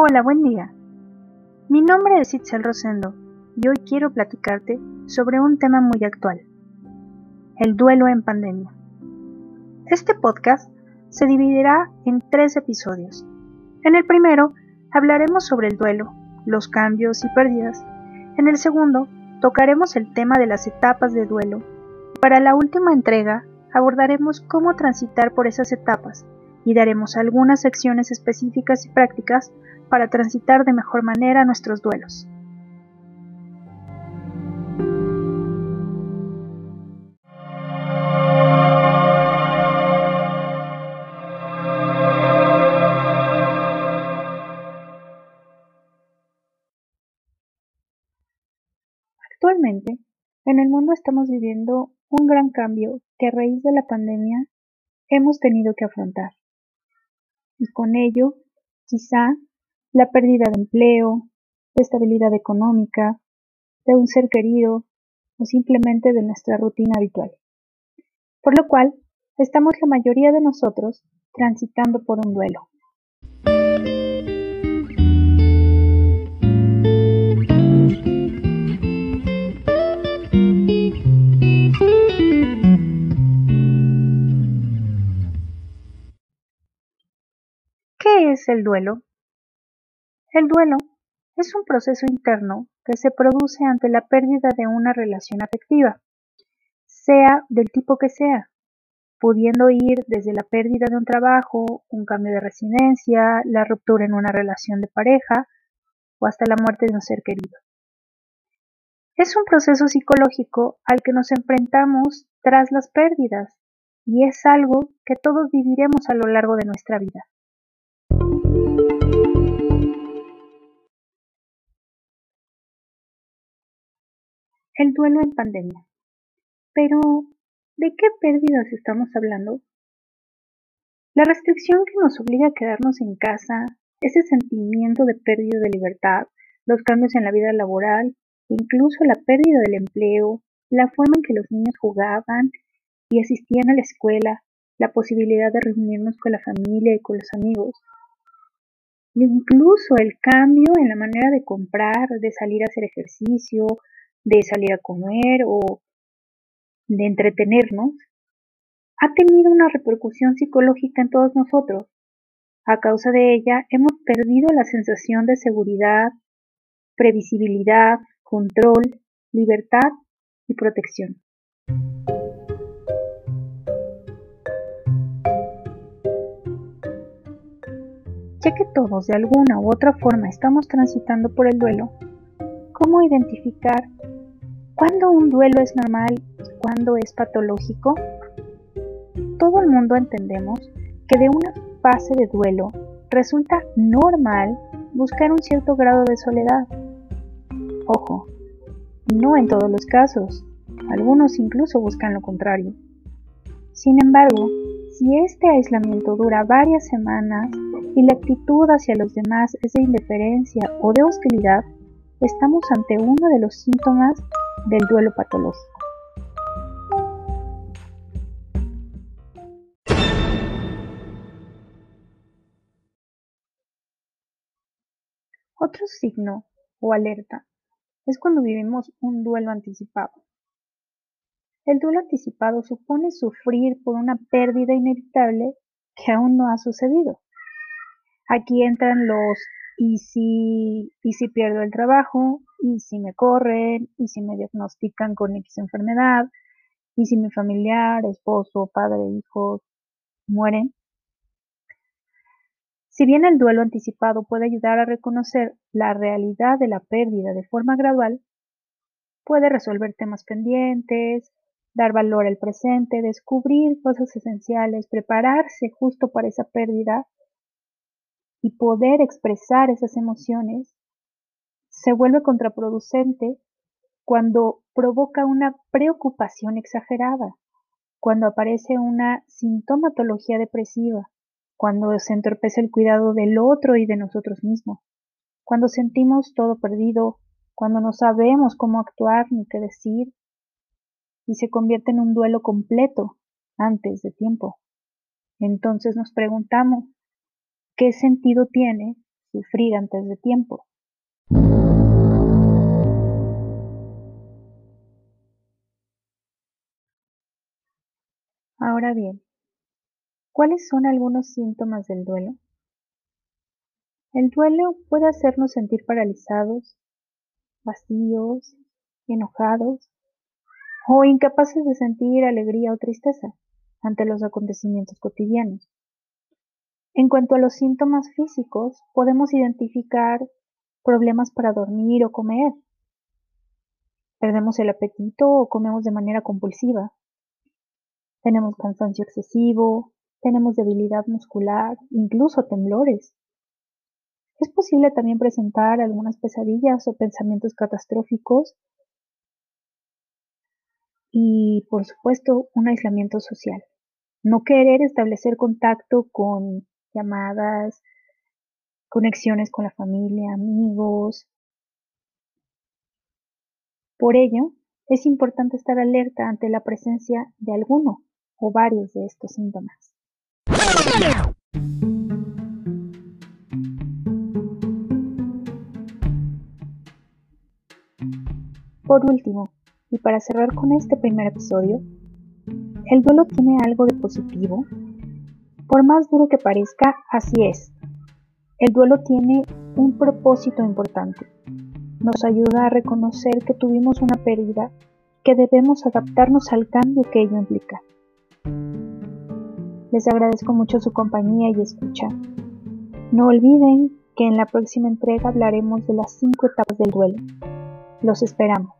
Hola, buen día. Mi nombre es Itzel Rosendo y hoy quiero platicarte sobre un tema muy actual, el duelo en pandemia. Este podcast se dividirá en tres episodios. En el primero hablaremos sobre el duelo, los cambios y pérdidas. En el segundo tocaremos el tema de las etapas de duelo. Para la última entrega abordaremos cómo transitar por esas etapas y daremos algunas secciones específicas y prácticas para transitar de mejor manera nuestros duelos. Actualmente, en el mundo estamos viviendo un gran cambio que a raíz de la pandemia hemos tenido que afrontar. Y con ello, quizá, la pérdida de empleo, de estabilidad económica, de un ser querido o simplemente de nuestra rutina habitual. Por lo cual, estamos la mayoría de nosotros transitando por un duelo. Es el duelo? El duelo es un proceso interno que se produce ante la pérdida de una relación afectiva, sea del tipo que sea, pudiendo ir desde la pérdida de un trabajo, un cambio de residencia, la ruptura en una relación de pareja o hasta la muerte de un ser querido. Es un proceso psicológico al que nos enfrentamos tras las pérdidas y es algo que todos viviremos a lo largo de nuestra vida. El duelo en pandemia. Pero, ¿de qué pérdidas estamos hablando? La restricción que nos obliga a quedarnos en casa, ese sentimiento de pérdida de libertad, los cambios en la vida laboral, incluso la pérdida del empleo, la forma en que los niños jugaban y asistían a la escuela, la posibilidad de reunirnos con la familia y con los amigos, incluso el cambio en la manera de comprar, de salir a hacer ejercicio, de salir a comer o de entretenernos, ha tenido una repercusión psicológica en todos nosotros. A causa de ella hemos perdido la sensación de seguridad, previsibilidad, control, libertad y protección. Ya que todos de alguna u otra forma estamos transitando por el duelo, ¿cómo identificar ¿Cuándo un duelo es normal y cuándo es patológico? Todo el mundo entendemos que de una fase de duelo resulta normal buscar un cierto grado de soledad. Ojo, no en todos los casos, algunos incluso buscan lo contrario. Sin embargo, si este aislamiento dura varias semanas y la actitud hacia los demás es de indiferencia o de hostilidad, estamos ante uno de los síntomas del duelo patológico. Otro signo o alerta es cuando vivimos un duelo anticipado. El duelo anticipado supone sufrir por una pérdida inevitable que aún no ha sucedido. Aquí entran los y si, y si pierdo el trabajo, y si me corren, y si me diagnostican con X enfermedad, y si mi familiar, esposo, padre, hijos mueren. Si bien el duelo anticipado puede ayudar a reconocer la realidad de la pérdida de forma gradual, puede resolver temas pendientes, dar valor al presente, descubrir cosas esenciales, prepararse justo para esa pérdida y poder expresar esas emociones se vuelve contraproducente cuando provoca una preocupación exagerada, cuando aparece una sintomatología depresiva, cuando se entorpece el cuidado del otro y de nosotros mismos, cuando sentimos todo perdido, cuando no sabemos cómo actuar ni qué decir, y se convierte en un duelo completo antes de tiempo. Entonces nos preguntamos, ¿qué sentido tiene sufrir antes de tiempo. Ahora bien, ¿cuáles son algunos síntomas del duelo? El duelo puede hacernos sentir paralizados, vacíos, enojados o incapaces de sentir alegría o tristeza ante los acontecimientos cotidianos. En cuanto a los síntomas físicos, podemos identificar problemas para dormir o comer. Perdemos el apetito o comemos de manera compulsiva. Tenemos cansancio excesivo, tenemos debilidad muscular, incluso temblores. Es posible también presentar algunas pesadillas o pensamientos catastróficos y, por supuesto, un aislamiento social. No querer establecer contacto con llamadas, conexiones con la familia, amigos. Por ello, es importante estar alerta ante la presencia de alguno o varios de estos síntomas. Por último, y para cerrar con este primer episodio, el duelo tiene algo de positivo. Por más duro que parezca, así es. El duelo tiene un propósito importante. Nos ayuda a reconocer que tuvimos una pérdida, que debemos adaptarnos al cambio que ello implica. Les agradezco mucho su compañía y escucha. No olviden que en la próxima entrega hablaremos de las cinco etapas del duelo. Los esperamos.